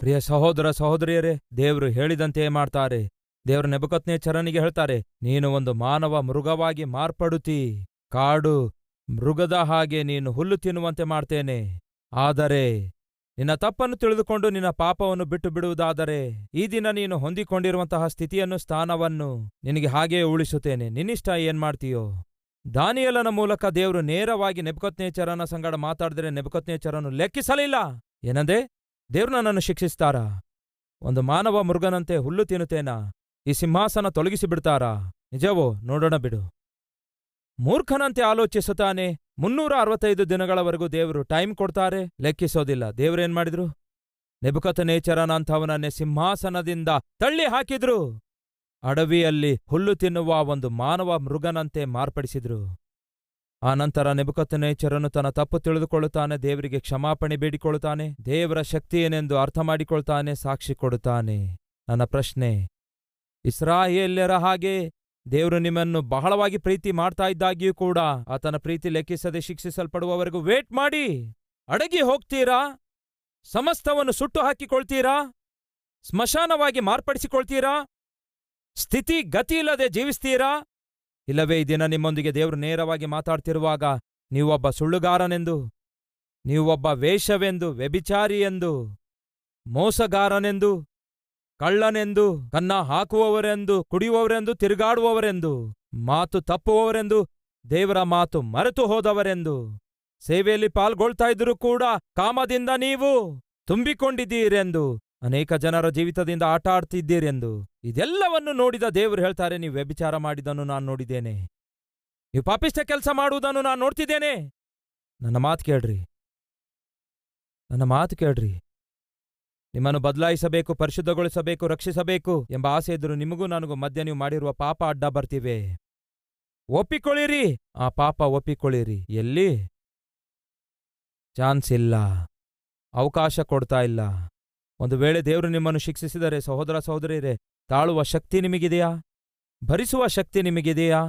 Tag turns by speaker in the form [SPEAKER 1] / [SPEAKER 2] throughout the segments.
[SPEAKER 1] ಪ್ರಿಯ ಸಹೋದರ ಸಹೋದರಿಯರೇ, ದೇವರು ಹೇಳಿದಂತೆಯೇ ಮಾಡ್ತಾರೆ. ದೇವರ ನೆಬಕತ್ನೇ ಚರಣಿಗೆ ಹೇಳ್ತಾರೆ, ನೀನು ಒಂದು ಮಾನವ ಮೃಗವಾಗಿ ಮಾರ್ಪಡುತ್ತಿ, ಕಾಡು ಮೃಗದ ಹಾಗೆ ನೀನು ಹುಲ್ಲು ತಿನ್ನುವಂತೆ ಮಾಡ್ತೇನೆ. ಆದರೆ ನಿನ್ನ ತಪ್ಪನ್ನು ತಿಳಿದುಕೊಂಡು ನಿನ್ನ ಪಾಪವನ್ನು ಬಿಟ್ಟು ಬಿಡುವುದಾದರೆ ಈ ದಿನ ನೀನು ಹೊಂದಿಕೊಂಡಿರುವಂತಹ ಸ್ಥಿತಿಯನ್ನು, ಸ್ಥಾನವನ್ನು ನಿನಗೆ ಹಾಗೆಯೇ ಉಳಿಸುತ್ತೇನೆ. ನಿನ್ನಿಷ್ಟ ಏನ್ ಮಾಡ್ತೀಯೋ? ದಾನಿಯಲನ ಮೂಲಕ ದೇವರು ನೇರವಾಗಿ ನೆಬಕತ್ನೇಚರನ ಸಂಗಡ ಮಾತಾಡಿದರೆ ನೆಬಕತ್ನೇಚರನು ಲೆಕ್ಕಿಸಲಿಲ್ಲ. ಏನಂದೆ ದೇವ್ರು ನನ್ನನ್ನು ಶಿಕ್ಷಿಸ್ತಾರಾ? ಒಂದು ಮಾನವ ಮೃಗನಂತೆ ಹುಲ್ಲು ತಿನ್ನುತ್ತೇನಾ? ಈ ಸಿಂಹಾಸನ ತೊಲಗಿಸಿ ಬಿಡ್ತಾರಾ? ನಿಜವೋ? ನೋಡೋಣ ಬಿಡು. ಮೂರ್ಖನಂತೆ ಆಲೋಚಿಸುತ್ತಾನೆ. ಮುನ್ನೂರ ಅರವತ್ತೈದು ದಿನಗಳವರೆಗೂ ದೇವರು ಟೈಮ್ ಕೊಡ್ತಾರೆ, ಲೆಕ್ಕಿಸೋದಿಲ್ಲ. ದೇವ್ರೇನ್ ಮಾಡಿದ್ರು? ನೆಬುಕತ ನೇಚರನಂಥವನನ್ನೇ ಸಿಂಹಾಸನದಿಂದ ತಳ್ಳಿ ಹಾಕಿದ್ರು ಅಡವಿಯಲ್ಲಿ ಹುಲ್ಲು ತಿನ್ನುವ ಒಂದು ಮಾನವ ಮೃಗನಂತೆ ಮಾರ್ಪಡಿಸಿದ್ರು. ಆ ನಂತರ ನೆಬುಕತ್ತನೇಚರನು ತನ್ನ ತಪ್ಪು ತಿಳಿದುಕೊಳ್ಳುತ್ತಾನೆ, ದೇವರಿಗೆ ಕ್ಷಮಾಪಣೆ ಬೇಡಿಕೊಳ್ಳುತ್ತಾನೆ, ದೇವರ ಶಕ್ತಿ ಏನೆಂದು ಅರ್ಥ ಮಾಡಿಕೊಳ್ತಾನೆ ಸಾಕ್ಷಿ ಕೊಡುತ್ತಾನೆ. ನನ್ನ ಪ್ರಶ್ನೆ, ಇಸ್ರಾಯೇಲ್ಯರ ಹಾಗೆ ದೇವರು ನಿಮ್ಮನ್ನು ಬಹಳವಾಗಿ ಪ್ರೀತಿ ಮಾಡ್ತಾ ಇದ್ದಾಗಿಯೂ ಕೂಡ ಆತನ ಪ್ರೀತಿ ಲೆಕ್ಕಿಸದೆ ಶಿಕ್ಷಿಸಲ್ಪಡುವವರೆಗೂ ವೇಟ್ ಮಾಡಿ. ಅಡಗಿ ಹೋಗ್ತೀರಾ? ಸಮಸ್ತವನ್ನು ಸುಟ್ಟು ಹಾಕಿಕೊಳ್ತೀರಾ? ಸ್ಮಶಾನವಾಗಿ ಮಾರ್ಪಡಿಸಿಕೊಳ್ತೀರಾ? ಸ್ಥಿತಿ ಗತಿಯಿಲ್ಲದೆ ಜೀವಿಸ್ತೀರಾ? ಇಲ್ಲವೇ, ಈ ದಿನ ನಿಮ್ಮೊಂದಿಗೆ ದೇವರು ನೇರವಾಗಿ ಮಾತಾಡ್ತಿರುವಾಗ ನೀವೊಬ್ಬ ಸುಳ್ಳುಗಾರನೆಂದು, ನೀವೊಬ್ಬ ವೇಷವೆಂದು ವ್ಯಭಿಚಾರಿ ಎಂದು ಮೋಸಗಾರನೆಂದು, ಕಳ್ಳನೆಂದು, ಕನ್ನ ಹಾಕುವವರೆಂದು, ಕುಡಿಯುವವರೆಂದು, ತಿರುಗಾಡುವವರೆಂದು, ಮಾತು ತಪ್ಪುವವರೆಂದು, ದೇವರ ಮಾತು ಮರೆತು ಹೋದವರೆಂದು, ಸೇವೆಯಲ್ಲಿ ಪಾಲ್ಗೊಳ್ತಾ ಇದ್ರೂ ಕೂಡ ಕಾಮದಿಂದ ನೀವು ತುಂಬಿಕೊಂಡಿದ್ದೀರೆಂದು ಅನೇಕ ಜನರ ಜೀವಿತದಿಂದ ಆಟ ಆಡ್ತಿದ್ದೀರೆಂದು. ಇದೆಲ್ಲವನ್ನು ನೋಡಿದ ದೇವರು ಹೇಳ್ತಾರೆ, ನೀವು ವ್ಯಭಿಚಾರ ಮಾಡಿದನ್ನು ನಾನು ನೋಡಿದ್ದೇನೆ. ನೀವು ಪಾಪಿಷ್ಟ ಕೆಲಸ ಮಾಡುವುದನ್ನು ನಾನು ನೋಡ್ತಿದ್ದೇನೆ. ನನ್ನ ಮಾತು ಕೇಳ್ರಿ. ನನ್ನ ಮಾತು ಕೇಳ್ರಿ. ನಿಮ್ಮನ್ನು ಬದಲಾಯಿಸಬೇಕು, ಪರಿಶುದ್ಧಗೊಳಿಸಬೇಕು, ರಕ್ಷಿಸಬೇಕು ಎಂಬ ಆಸೆ ಇದ್ದರೂ ನಿಮಗೂ ನನಗೂ ಮಧ್ಯ ನೀವು ಮಾಡಿರುವ ಪಾಪ ಅಡ್ಡ ಬರ್ತಿವೆ. ಒಪ್ಪಿಕೊಳ್ಳಿರಿ. ಆ ಪಾಪ ಒಪ್ಪಿಕೊಳ್ಳಿರಿ. ಎಲ್ಲಿ? ಚಾನ್ಸ್ ಇಲ್ಲ. ಅವಕಾಶ ಕೊಡ್ತಾ ಇಲ್ಲ. ಒಂದು ವೇಳೆ ದೇವರು ನಿಮ್ಮನ್ನು ಶಿಕ್ಷಿಸಿದರೆ ಸಹೋದರ ಸಹೋದರಿಯರೇ, ತಾಳುವ ಶಕ್ತಿ ನಿಮಗಿದೆಯಾ? ಭರಿಸುವ ಶಕ್ತಿ ನಿಮಗಿದೆಯಾ?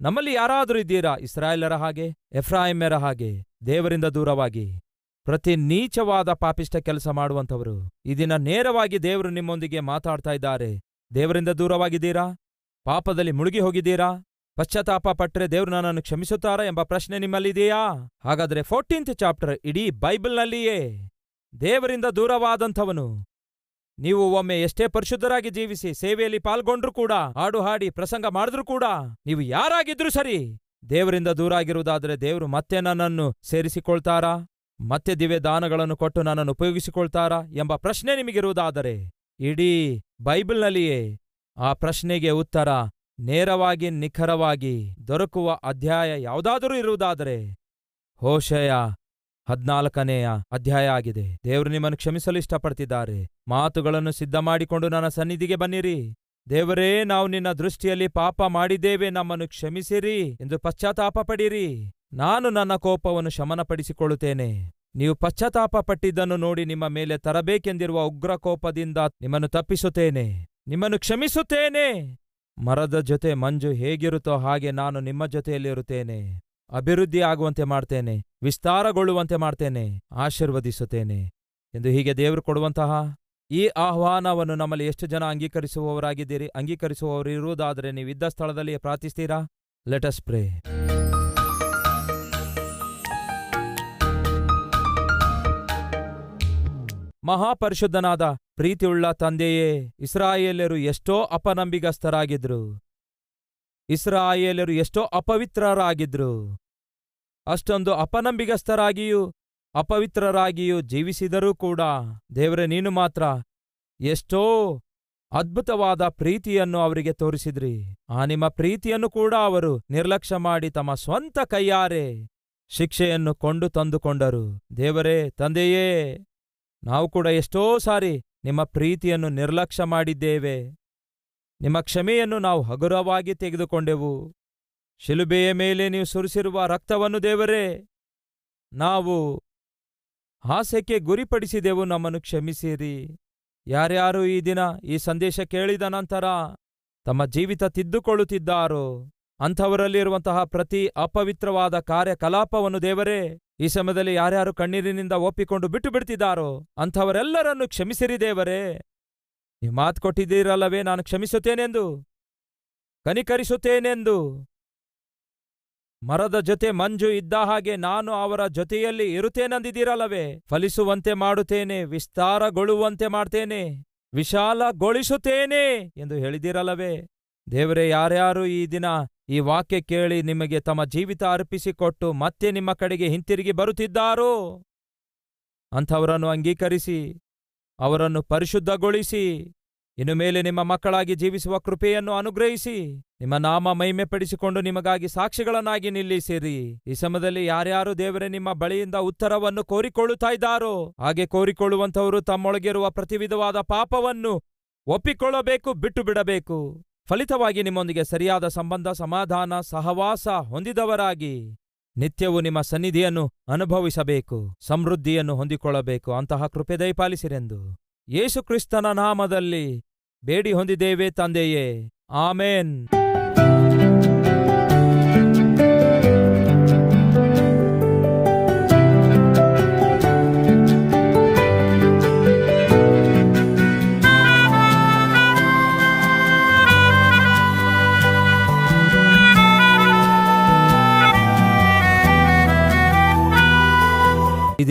[SPEAKER 1] ನಮ್ಮಲ್ಲಿ ಯಾರಾದರೂ ಇದ್ದೀರಾ? ಇಸ್ರಾಯೇಲರ ಹಾಗೆ ಎಫ್ರಾಹಿಮ್ಯರ ಹಾಗೆ, ದೇವರಿಂದ ದೂರವಾಗಿ. ಪ್ರತಿ ನೀಚವಾದ ಪಾಪಿಷ್ಟ ಕೆಲಸ ಮಾಡುವಂಥವರು, ಈ ದಿನ ನೇರವಾಗಿ ದೇವರು ನಿಮ್ಮೊಂದಿಗೆ ಮಾತಾಡ್ತಾ ಇದ್ದಾರೆ. ದೇವರಿಂದ ದೂರವಾಗಿದ್ದೀರಾ? ಪಾಪದಲ್ಲಿ ಮುಳುಗಿ ಹೋಗಿದ್ದೀರಾ? ಪಶ್ಚಾತ್ತಾಪ ಪಟ್ರೆ ದೇವರು ನನ್ನನ್ನು ಕ್ಷಮಿಸುತ್ತಾರಾ ಎಂಬ ಪ್ರಶ್ನೆ ನಿಮ್ಮಲ್ಲಿದೆಯಾ? ಹಾಗಾದರೆ ಫೋರ್ಟೀನ್ತ್ ಚಾಪ್ಟರ್ ಇಡೀ ಬೈಬಲ್ನಲ್ಲಿಯೇ. ದೇವರಿಂದ ದೂರವಾದಂಥವನು. ನೀವು ಒಮ್ಮೆ ಎಷ್ಟೇ ಪರಿಶುದ್ಧರಾಗಿ ಜೀವಿಸಿ ಸೇವೆಯಲ್ಲಿ ಪಾಲ್ಗೊಂಡ್ರೂ ಕೂಡ ಹಾಡು ಹಾಡಿ ಪ್ರಸಂಗ ಮಾಡಿದ್ರೂ ಕೂಡ, ನೀವು ಯಾರಾಗಿದ್ರೂ ಸರಿ, ದೇವರಿಂದ ದೂರ ಆಗಿರುವುದಾದರೆ ದೇವರು ಮತ್ತೆ ನನ್ನನ್ನು ಸೇರಿಸಿಕೊಳ್ತಾರಾ? ಮತ್ತೆ ದಿವ್ಯ ದಾನಗಳನ್ನು ಕೊಟ್ಟು ನನ್ನನ್ನು ಉಪಯೋಗಿಸಿಕೊಳ್ತಾರಾ? ಎಂಬ ಪ್ರಶ್ನೆ ನಿಮಗಿರುವುದಾದರೆ, ಇಡೀ ಬೈಬಲ್ನಲ್ಲಿಯೇ ಆ ಪ್ರಶ್ನೆಗೆ ಉತ್ತರ ನೇರವಾಗಿ ನಿಖರವಾಗಿ ದೊರಕುವ ಅಧ್ಯಾಯ ಯಾವುದಾದರೂ ಇರುವುದಾದರೆ, ಹೋಶಯ ಹದ್ನಾಲ್ಕನೆಯ ಅಧ್ಯಾಯ ಆಗಿದೆ. ದೇವರು ನಿಮ್ಮನ್ನು ಕ್ಷಮಿಸಲು ಇಷ್ಟಪಡ್ತಿದ್ದಾರೆ. ಮಾತುಗಳನ್ನು ಸಿದ್ಧ ಮಾಡಿಕೊಂಡು ನನ್ನ ಸನ್ನಿಧಿಗೆ ಬನ್ನಿರಿ. ದೇವರೇ, ನಾವು ನಿನ್ನ ದೃಷ್ಟಿಯಲ್ಲಿ ಪಾಪ ಮಾಡಿದ್ದೇವೆ. ನಮ್ಮನ್ನು ಕ್ಷಮಿಸಿರಿ ಎಂದು ಪಶ್ಚಾತ್ತಾಪ ಪಡಿರಿ. ನಾನು ನನ್ನ ಕೋಪವನ್ನು ಶಮನಪಡಿಸಿಕೊಳ್ಳುತ್ತೇನೆ. ನೀವು ಪಶ್ಚಾತ್ತಾಪ ಪಟ್ಟಿದ್ದನ್ನು ನೋಡಿ ನಿಮ್ಮ ಮೇಲೆ ತರಬೇಕೆಂದಿರುವ ಉಗ್ರ ಕೋಪದಿಂದ ನಿಮ್ಮನ್ನು ತಪ್ಪಿಸುತ್ತೇನೆ. ನಿಮ್ಮನ್ನು ಕ್ಷಮಿಸುತ್ತೇನೆ. ಮರದ ಜೊತೆ ಮಂಜು ಹೇಗಿರುತ್ತೋ ಹಾಗೆ ನಾನು ನಿಮ್ಮ ಜೊತೆಯಲ್ಲಿರುತ್ತೇನೆ. ಅಭಿವೃದ್ಧಿ ಆಗುವಂತೆ ಮಾಡ್ತೇನೆ, ವಿಸ್ತಾರಗೊಳ್ಳುವಂತೆ ಮಾಡ್ತೇನೆ, ಆಶೀರ್ವದಿಸುತ್ತೇನೆ. ಎಂದು ಹೀಗೆ ದೇವರು ಕೊಡುವಂತಹ ಈ ಆಹ್ವಾನವನ್ನು ನಮ್ಮಲ್ಲಿ ಎಷ್ಟು ಜನ ಅಂಗೀಕರಿಸುವವರಾಗಿದ್ದೀರಿ, ಅಂಗೀಕರಿಸುವವರು ಇರುವುದಾದರೆ ನೀವಿದ್ದ ಸ್ಥಳದಲ್ಲಿ ಪ್ರಾರ್ಥಿಸ್ತೀರಾ? ಲೆಟಸ್ ಪ್ರೇ ಮಹಾಪರಿಶುದ್ಧನಾದ, ಪ್ರೀತಿಯುಳ್ಳ ತಂದೆಯೇ ಇಸ್ರಾಯೇಲರು ಎಷ್ಟೋ ಅಪನಂಬಿಗಸ್ತರಾಗಿದ್ರು ಇಸ್ರಾಯೇಲರು ಎಷ್ಟೋ ಅಪವಿತ್ರರಾಗಿದ್ರು. ಅಷ್ಟೊಂದು ಅಪನಂಬಿಗಸ್ತರಾಗಿಯೂ ಅಪವಿತ್ರರಾಗಿಯೂ ಜೀವಿಸಿದರೂ ಕೂಡ ದೇವರೇ, ನೀನು ಮಾತ್ರ ಎಷ್ಟೋ ಅದ್ಭುತವಾದ ಪ್ರೀತಿಯನ್ನು ಅವರಿಗೆ ತೋರಿಸಿದ್ರಿ. ಆ ನಿಮ್ಮ ಪ್ರೀತಿಯನ್ನು ಕೂಡ ಅವರು ನಿರ್ಲಕ್ಷ್ಯ ಮಾಡಿ ತಮ್ಮ ಸ್ವಂತ ಕೈಯಾರೆ ಶಿಕ್ಷೆಯನ್ನು ಕೊಂಡು ತಂದುಕೊಂಡರು. ದೇವರೇ, ತಂದೆಯೇ, ನಾವು ಕೂಡ ಎಷ್ಟೋ ಸಾರಿ ನಿಮ್ಮ ಪ್ರೀತಿಯನ್ನು ನಿರ್ಲಕ್ಷ್ಯ ಮಾಡಿದ್ದೇವೆ. ನಿಮ್ಮ ಕ್ಷಮೆಯನ್ನು ನಾವು ಹಗುರವಾಗಿ ತೆಗೆದುಕೊಂಡೆವು. ಶಿಲುಬೆಯ ಮೇಲೆ ನೀವು ಸುರಿಸಿರುವ ರಕ್ತವನ್ನು ದೇವರೇ, ನಾವು ಹಾಸ್ಯಕ್ಕೆ ಗುರಿಪಡಿಸಿದೆವು, ನಮ್ಮನ್ನು ಕ್ಷಮಿಸಿರಿ. ಯಾರ್ಯಾರು ಈ ದಿನ ಈ ಸಂದೇಶ ಕೇಳಿದ ನಂತರ ತಮ್ಮ ಜೀವಿತ ತಿದ್ದುಕೊಳ್ಳುತ್ತಿದ್ದಾರೋ, ಅಂಥವರಲ್ಲಿರುವಂತಹ ಪ್ರತಿ ಅಪವಿತ್ರವಾದ ಕಾರ್ಯಕಲಾಪವನ್ನು ದೇವರೇ, ಈ ಸಮಯದಲ್ಲಿ ಯಾರ್ಯಾರು ಕಣ್ಣೀರಿನಿಂದ ಒಪ್ಪಿಕೊಂಡು ಬಿಟ್ಟು ಬಿಡ್ತಿದ್ದಾರೋ ಅಂಥವರೆಲ್ಲರನ್ನು ಕ್ಷಮಿಸಿರಿ ದೇವರೇ. ನೀವು ಮಾತು ಕೊಟ್ಟಿದ್ದೀರಲ್ಲವೇ, ನಾನು ಕ್ಷಮಿಸುತ್ತೇನೆಂದು, ಕನಿಕರಿಸುತ್ತೇನೆಂದು. ಮರದ ಜೊತೆ ಮಂಜು ಇದ್ದ ಹಾಗೆ ನಾನು ಅವರ ಜೊತೆಯಲ್ಲಿ ಇರುತ್ತೇನೆಂದಿದ್ದೀರಲ್ಲವೇ? ಫಲಿಸುವಂತೆ ಮಾಡುತ್ತೇನೆ, ವಿಸ್ತಾರಗೊಳ್ಳುವಂತೆ ಮಾಡ್ತೇನೆ, ವಿಶಾಲಗೊಳಿಸುತ್ತೇನೆ ಎಂದು ಹೇಳಿದಿರಲ್ಲವೇ ದೇವರೇ, ಯಾರ್ಯಾರು ಈ ದಿನ ಈ ವಾಕ್ಯ ಕೇಳಿ ನಿಮಗೆ ತಮ್ಮ ಜೀವಿತ ಅರ್ಪಿಸಿಕೊಟ್ಟು ಮತ್ತೆ ನಿಮ್ಮ ಕಡೆಗೆ ಹಿಂತಿರುಗಿ ಬರುತ್ತಿದ್ದಾರೋ? ಅಂಥವರನ್ನು ಅಂಗೀಕರಿಸಿ, ಅವರನ್ನು ಪರಿಶುದ್ಧಗೊಳಿಸಿ ಇನ್ನು ಮೇಲೆ ನಿಮ್ಮ ಮಕ್ಕಳಾಗಿ ಜೀವಿಸುವ ಕೃಪೆಯನ್ನು ಅನುಗ್ರಹಿಸಿ, ನಿಮ್ಮ ನಾಮ ಮಹಿಮೆಪಡಿಸಿಕೊಂಡು ನಿಮಗಾಗಿ ಸಾಕ್ಷಿಗಳನ್ನಾಗಿ ನಿಲ್ಲಿಸಿರಿ. ಈ ಸಮಯದಲ್ಲಿ ಯಾರ್ಯಾರು ದೇವರೇ ನಿಮ್ಮ ಬಳಿಯಿಂದ ಉತ್ತರವನ್ನು ಕೋರಿಕೊಳ್ಳುತ್ತಾ ಇದ್ದಾರೋ, ಹಾಗೆ ಕೋರಿಕೊಳ್ಳುವಂಥವರು ತಮ್ಮೊಳಗಿರುವ ಪ್ರತಿವಿಧವಾದ ಪಾಪವನ್ನು ಒಪ್ಪಿಕೊಳ್ಳಬೇಕು ಬಿಟ್ಟು ಬಿಡಬೇಕು ಫಲಿತವಾಗಿ ನಿಮ್ಮೊಂದಿಗೆ ಸರಿಯಾದ ಸಂಬಂಧ, ಸಮಾಧಾನ, ಸಹವಾಸ ಹೊಂದಿದವರಾಗಿ ನಿತ್ಯವೂ ನಿಮ್ಮ ಸನ್ನಿಧಿಯನ್ನು ಅನುಭವಿಸಬೇಕು, ಸಮೃದ್ಧಿಯನ್ನು ಹೊಂದಿಕೊಳ್ಳಬೇಕು, ಅಂತಹ ಕೃಪೆ ದಯಪಾಲಿಸಿರೆಂದು. ಯೇಸುಕ್ರಿಸ್ತನ ನಾಮದಲ್ಲಿ ಬೇಡಿ ಹೊಂದಿದ್ದೇವೆ ತಂದೆಯೇ. ಆಮೇನ್.